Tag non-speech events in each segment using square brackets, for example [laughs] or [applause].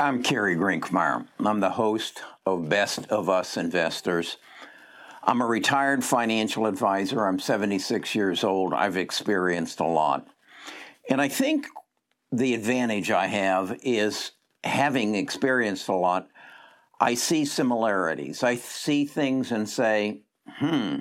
I'm Kerry Grinkmeyer. I'm the host of Best of Us Investors. I'm a retired financial advisor. I'm 76 years old. I've experienced a lot. And I think the advantage I have is having experienced a lot, I see similarities. I see things and say, hmm,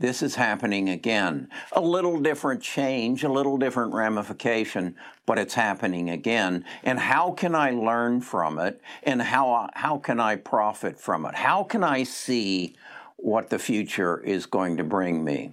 this is happening again. A little different change, a little different ramification, but it's happening again. And how can I learn from it? And how, how can I profit from it? How can I see what the future is going to bring me?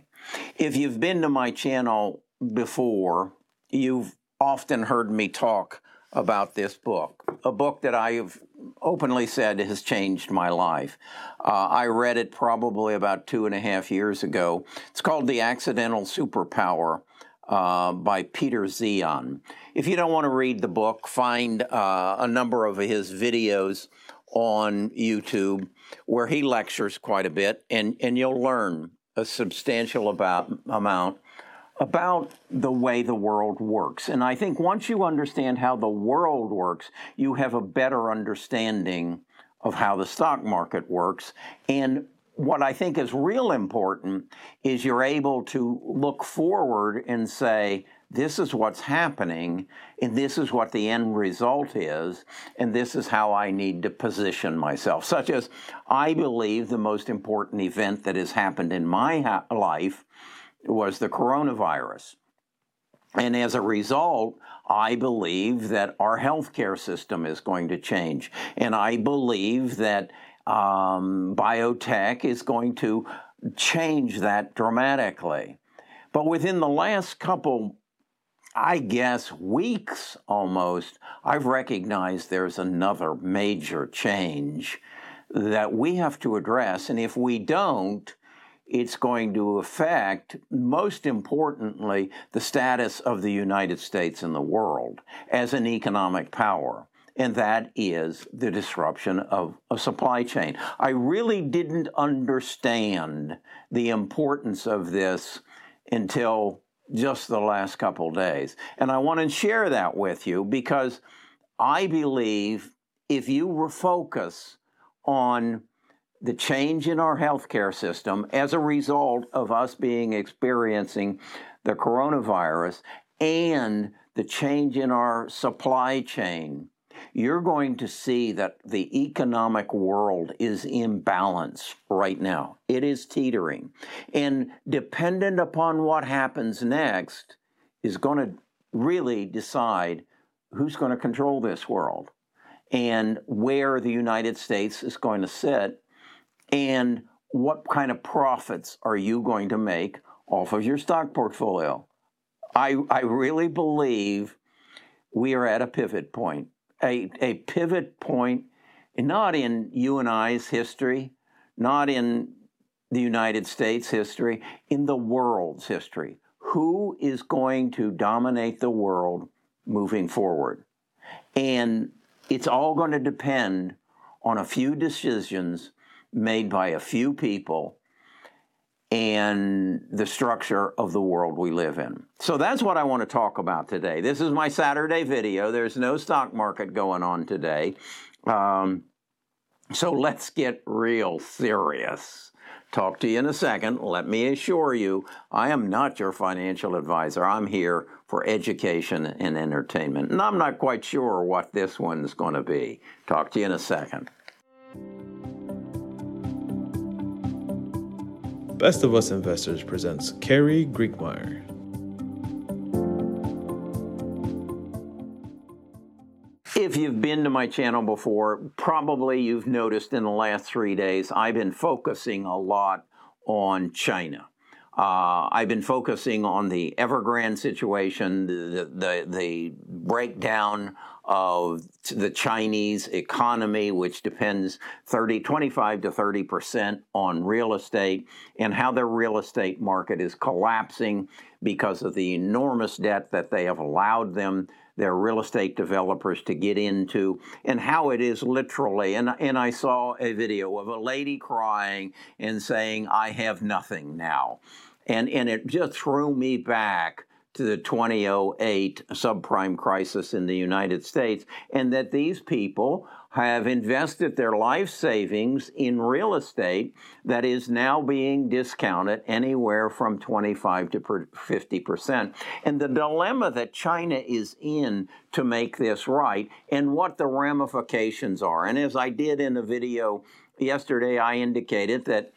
If you've been to my channel before, you've often heard me talk about this book, a book that I have openly said has changed my life. Uh, I read it probably about two and a half years ago. It's called The Accidental Superpower uh, by Peter Zeihan. If you don't want to read the book, find uh, a number of his videos on YouTube where he lectures quite a bit, and, and you'll learn a substantial about, amount about the way the world works. And I think once you understand how the world works, you have a better understanding of how the stock market works. And what I think is real important is you're able to look forward and say, this is what's happening, and this is what the end result is, and this is how I need to position myself. Such as, I believe the most important event that has happened in my ha- life was the coronavirus. And as a result, I believe that our healthcare system is going to change. And I believe that um, biotech is going to change that dramatically. But within the last couple, I guess, weeks almost, I've recognized there's another major change that we have to address. And if we don't, it's going to affect, most importantly, the status of the United States in the world as an economic power. And that is the disruption of a supply chain. I really didn't understand the importance of this until just the last couple days. And I want to share that with you because I believe if you refocus on the change in our healthcare system as a result of us being experiencing the coronavirus and the change in our supply chain, you're going to see that the economic world is in balance right now. It is teetering. And dependent upon what happens next, is going to really decide who's going to control this world and where the United States is going to sit and what kind of profits are you going to make off of your stock portfolio? I, I really believe we are at a pivot point, a, a pivot point, not in you and I's history, not in the United States history, in the world's history. Who is going to dominate the world moving forward? And it's all going to depend on a few decisions made by a few people and the structure of the world we live in. So that's what I want to talk about today. This is my Saturday video. There's no stock market going on today. Um, so let's get real serious. Talk to you in a second. Let me assure you, I am not your financial advisor. I'm here for education and entertainment. And I'm not quite sure what this one's going to be. Talk to you in a second. Best of Us Investors presents Kerry Grinkmeyer. If you've been to my channel before, probably you've noticed in the last three days I've been focusing a lot on China. Uh, I've been focusing on the Evergrande situation, the, the, the breakdown of the Chinese economy, which depends 30, 25 to 30 percent on real estate, and how their real estate market is collapsing because of the enormous debt that they have allowed them, their real estate developers, to get into, and how it is literally. And, and I saw a video of a lady crying and saying, I have nothing now. And, and it just threw me back to the 2008 subprime crisis in the United States, and that these people have invested their life savings in real estate that is now being discounted anywhere from 25 to 50 percent. And the dilemma that China is in to make this right and what the ramifications are. And as I did in a video yesterday, I indicated that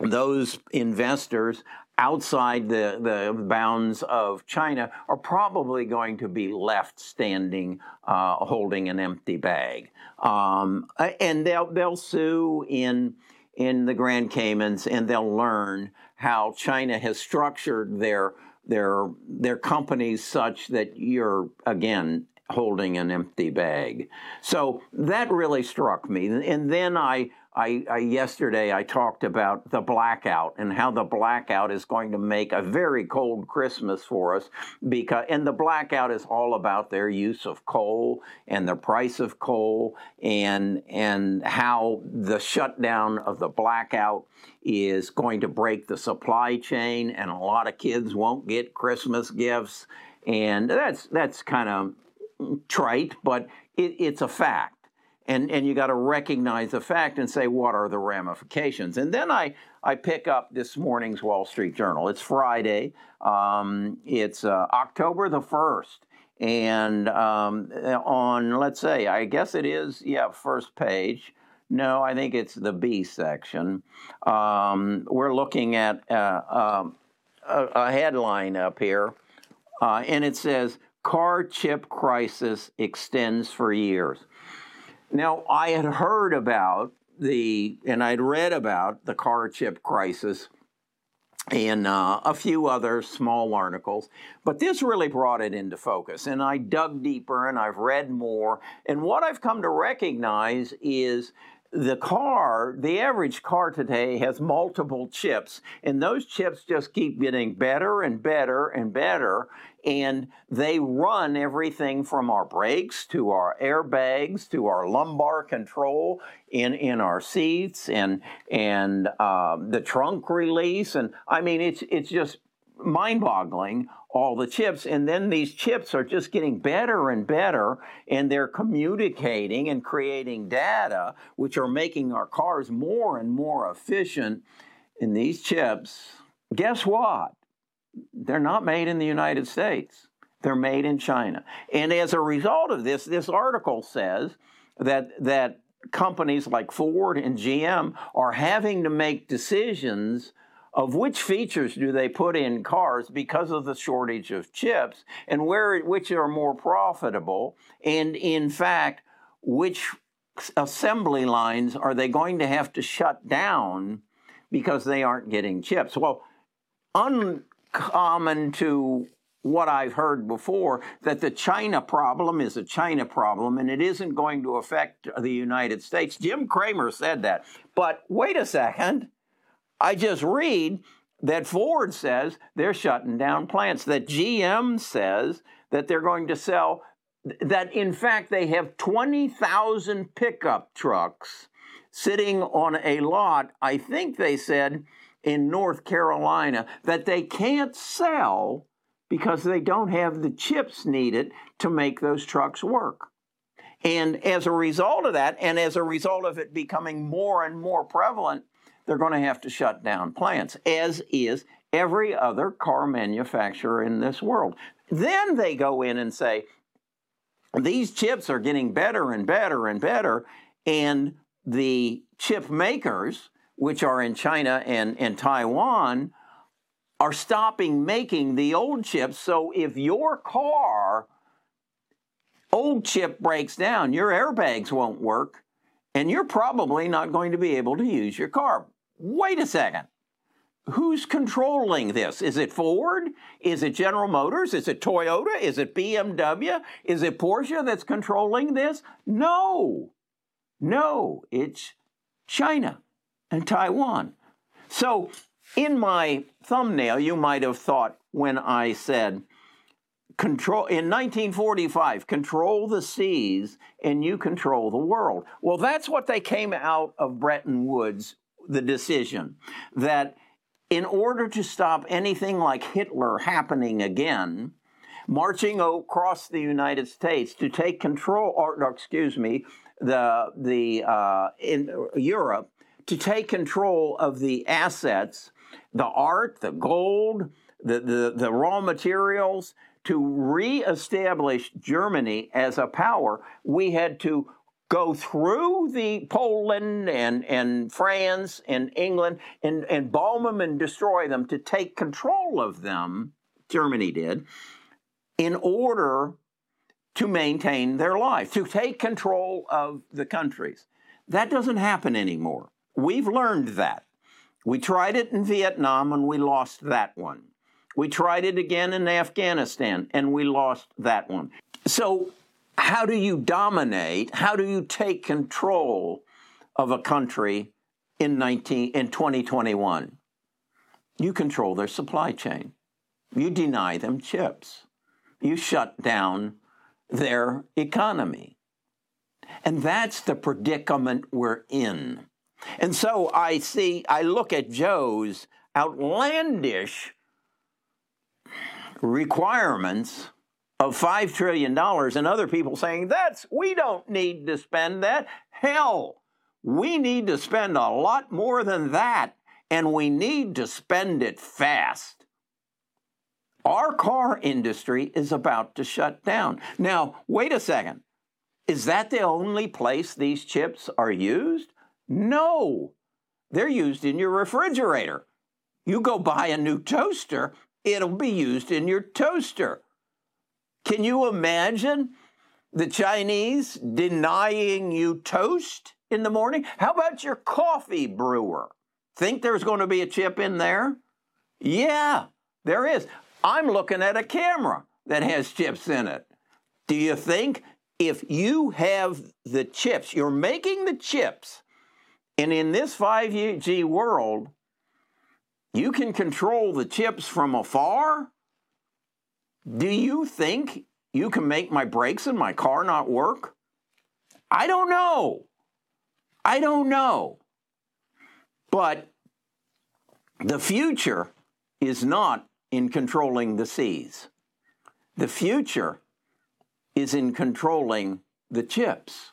those investors outside the, the bounds of China are probably going to be left standing uh, holding an empty bag. Um, and they'll, they'll sue in, in the Grand Caymans and they'll learn how China has structured their, their, their companies such that you're, again, holding an empty bag. So that really struck me. And then I, I, I, yesterday I talked about the blackout and how the blackout is going to make a very cold Christmas for us because and the blackout is all about their use of coal and the price of coal and and how the shutdown of the blackout is going to break the supply chain and a lot of kids won't get Christmas gifts and that's that's kind of trite but it, it's a fact. And and you got to recognize the fact and say what are the ramifications? And then i i pick up this morning's wall street journal. It's friday. Um, it's uh, october the 1st and um, on let's say i guess it is yeah first page. No i think it's the b section. Um, we're looking at uh, a, a, headline up here uh, and it says car chip crisis extends for years now, I had heard about the, and I'd read about the car chip crisis and uh, a few other small articles, but this really brought it into focus. And I dug deeper and I've read more. And what I've come to recognize is the car, the average car today has multiple chips, and those chips just keep getting better and better and better. And they run everything from our brakes to our airbags to our lumbar control in, in our seats and and um, the trunk release. And I mean, it's it's just mind-boggling all the chips and then these chips are just getting better and better and they're communicating and creating data which are making our cars more and more efficient. And these chips guess what? They're not made in the united states. They're made in china. And as a result of this this article says that that companies like ford and gm are having to make decisions of which features do they put in cars because of the shortage of chips and where which are more profitable and in fact which assembly lines are they going to have to shut down because they aren't getting chips well uncommon to what I've heard before that the China problem is a China problem and it isn't going to affect the United States. Jim Cramer said that. But wait a second. I just read that Ford says they're shutting down plants, that GM says that they're going to sell, that in fact they have 20,000 pickup trucks sitting on a lot, I think they said in North Carolina, that they can't sell because they don't have the chips needed to make those trucks work. And as a result of that, and as a result of it becoming more and more prevalent, they're going to have to shut down plants, as is every other car manufacturer in this world. Then they go in and say, these chips are getting better and better and better, and the chip makers, which are in China and, and Taiwan, are stopping making the old chips. So if your car old chip breaks down, your airbags won't work, and you're probably not going to be able to use your car wait a second. Who's controlling this? Is it Ford? Is it General Motors? Is it Toyota? Is it BMW? Is it Porsche that's controlling this? No. No, it's China and Taiwan. So, in my thumbnail, you might have thought when I said, control in 1945 control the seas and you control the world well that's what they came out of bretton woods the decision that in order to stop anything like Hitler happening again, marching across the United States to take control, or excuse me, the the uh, in Europe to take control of the assets, the art, the gold, the, the, the raw materials, to reestablish Germany as a power, we had to go through the Poland and, and France and England and, and bomb them and destroy them to take control of them, Germany did, in order to maintain their life, to take control of the countries. That doesn't happen anymore. We've learned that. We tried it in Vietnam and we lost that one. We tried it again in Afghanistan and we lost that one. So, how do you dominate? How do you take control of a country in 19 in 2021? You control their supply chain. You deny them chips. You shut down their economy. And that's the predicament we're in. And so I see, I look at Joe's outlandish requirements of $5 trillion and other people saying, that's, we don't need to spend that. Hell, we need to spend a lot more than that, and we need to spend it fast. Our car industry is about to shut down. Now, wait a second. Is that the only place these chips are used? No, they're used in your refrigerator. You go buy a new toaster, it'll be used in your toaster. Can you imagine the Chinese denying you toast in the morning? How about your coffee brewer? Think there's going to be a chip in there? Yeah, there is. I'm looking at a camera that has chips in it. Do you think if you have the chips, you're making the chips and in this 5G world, you can control the chips from afar. Do you think you can make my brakes in my car not work? I don't know. I don't know. But the future is not in controlling the seas. The future is in controlling the chips.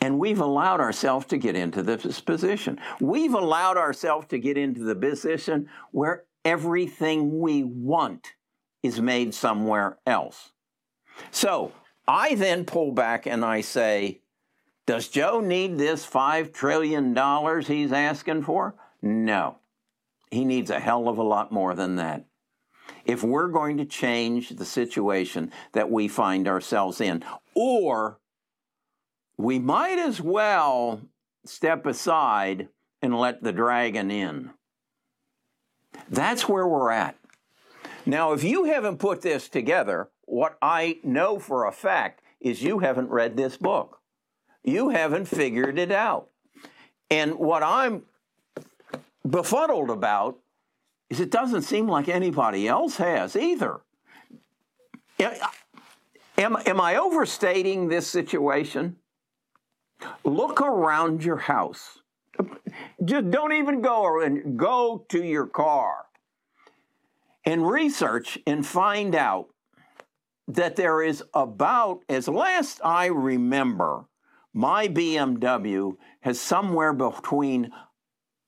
And we've allowed ourselves to get into this position. We've allowed ourselves to get into the position where everything we want is made somewhere else. So I then pull back and I say, does Joe need this $5 trillion he's asking for? No. He needs a hell of a lot more than that. If we're going to change the situation that we find ourselves in, or we might as well step aside and let the dragon in. That's where we're at. Now, if you haven't put this together, what I know for a fact is you haven't read this book. You haven't figured it out. And what I'm befuddled about is it doesn't seem like anybody else has either. Am, am I overstating this situation? Look around your house. Just don't even go and go to your car and research and find out that there is about, as last I remember, my BMW has somewhere between,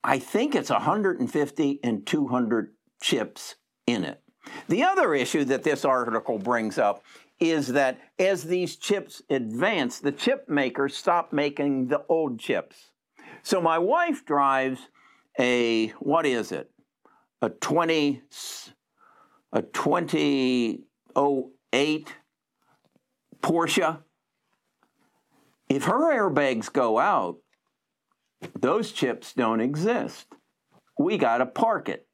I think it's 150 and 200 chips in it. The other issue that this article brings up is that as these chips advance, the chip makers stop making the old chips. So my wife drives a what is it? A 20 a 2008 Porsche. If her airbags go out, those chips don't exist. We got to park it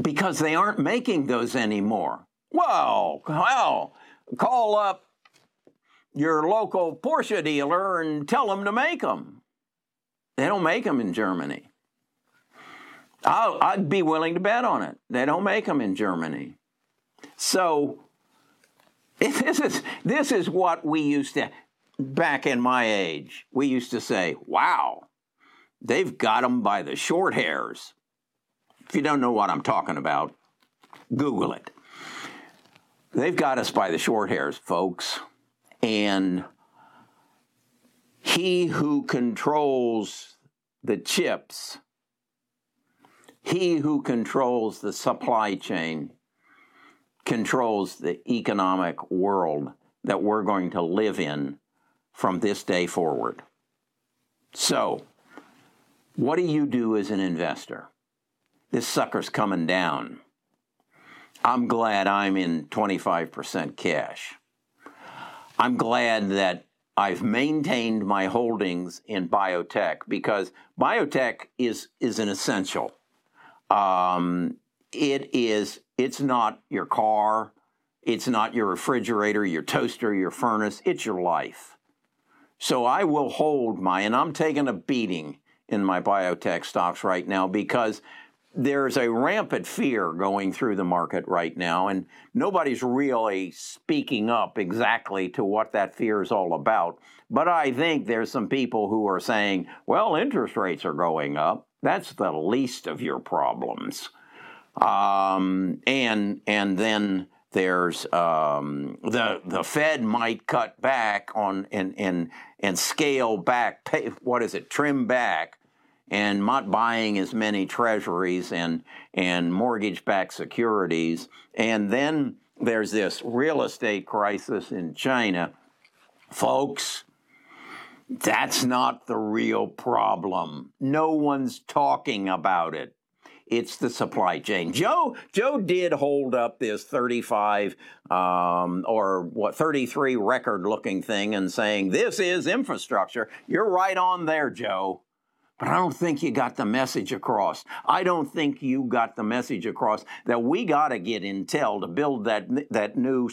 because they aren't making those anymore. Well, well, call up your local Porsche dealer and tell them to make them. They don't make them in Germany. i would be willing to bet on it. They don't make them in Germany. So [laughs] this is this is what we used to back in my age. We used to say, "Wow, they've got them by the short hairs. If you don't know what I'm talking about, Google it. They've got us by the short hairs, folks. And he who controls the chips, he who controls the supply chain, controls the economic world that we're going to live in from this day forward. So, what do you do as an investor? This sucker's coming down. I'm glad I'm in 25% cash. I'm glad that I've maintained my holdings in biotech because biotech is is an essential. Um, it is. It's not your car. It's not your refrigerator, your toaster, your furnace. It's your life. So I will hold my, and I'm taking a beating in my biotech stocks right now because there's a rampant fear going through the market right now, and nobody's really speaking up exactly to what that fear is all about. But I think there's some people who are saying, well, interest rates are going up. That's the least of your problems. Um, and and then there's um, the the Fed might cut back on and and and scale back. Pay, what is it? Trim back and not buying as many treasuries and, and mortgage backed securities. And then there's this real estate crisis in China. Folks, that's not the real problem. No one's talking about it. It's the supply chain. Joe Joe did hold up this 35 um, or what 33 record looking thing and saying this is infrastructure. You're right on there, Joe. But I don't think you got the message across. I don't think you got the message across that we got to get Intel to build that that new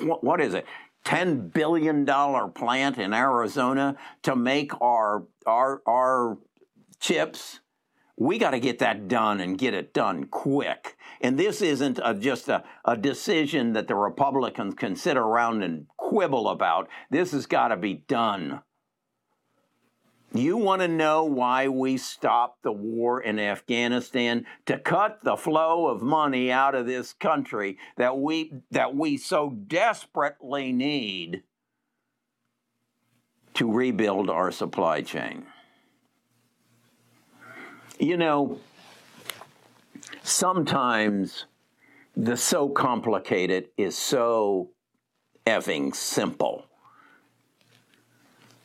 what is it? $10 billion plant in Arizona to make our our our chips. We got to get that done and get it done quick. And this isn't a, just a, a decision that the Republicans can sit around and quibble about. This has got to be done. You want to know why we stopped the war in Afghanistan to cut the flow of money out of this country that we that we so desperately need to rebuild our supply chain. You know, sometimes the so complicated is so effing simple.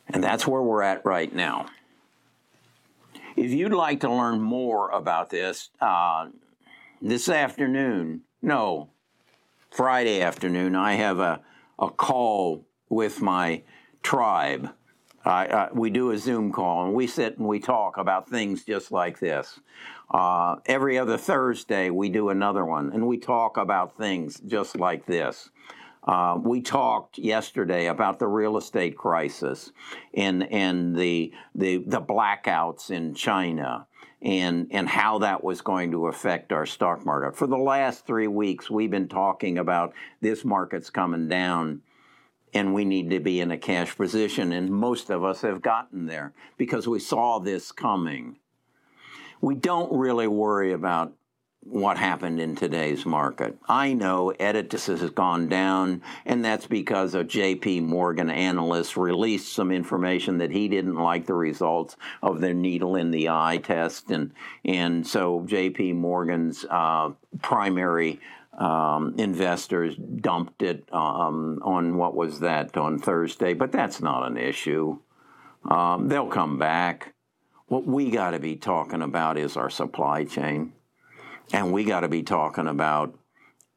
And that's where we're at right now. If you'd like to learn more about this, uh, this afternoon, no, Friday afternoon, I have a, a call with my tribe. Uh, we do a Zoom call and we sit and we talk about things just like this. Uh, every other Thursday, we do another one and we talk about things just like this. Uh, we talked yesterday about the real estate crisis and and the the the blackouts in China and and how that was going to affect our stock market. For the last three weeks, we've been talking about this market's coming down and we need to be in a cash position. And most of us have gotten there because we saw this coming. We don't really worry about what happened in today's market. I know Editas has gone down, and that's because a JP Morgan analyst released some information that he didn't like the results of their needle in the eye test, and and so JP Morgan's uh, primary um, investors dumped it um, on what was that on Thursday, but that's not an issue. Um, they'll come back. What we got to be talking about is our supply chain. And we got to be talking about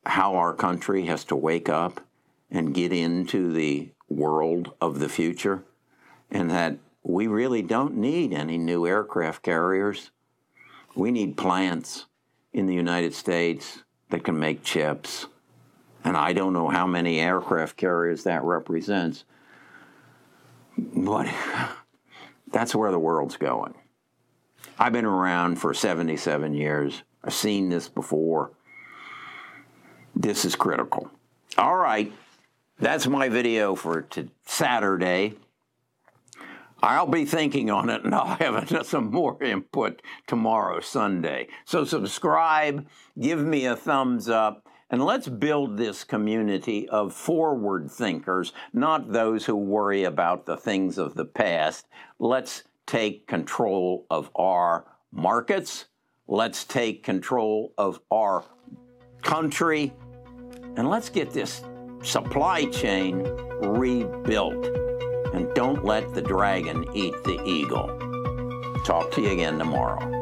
how our country has to wake up and get into the world of the future, and that we really don't need any new aircraft carriers. We need plants in the United States that can make chips. And I don't know how many aircraft carriers that represents, but that's where the world's going. I've been around for 77 years. I've seen this before. This is critical. All right, that's my video for t- Saturday. I'll be thinking on it and I'll have [laughs] some more input tomorrow, Sunday. So subscribe, give me a thumbs up, and let's build this community of forward thinkers, not those who worry about the things of the past. Let's take control of our markets. Let's take control of our country. And let's get this supply chain rebuilt. And don't let the dragon eat the eagle. Talk to you again tomorrow.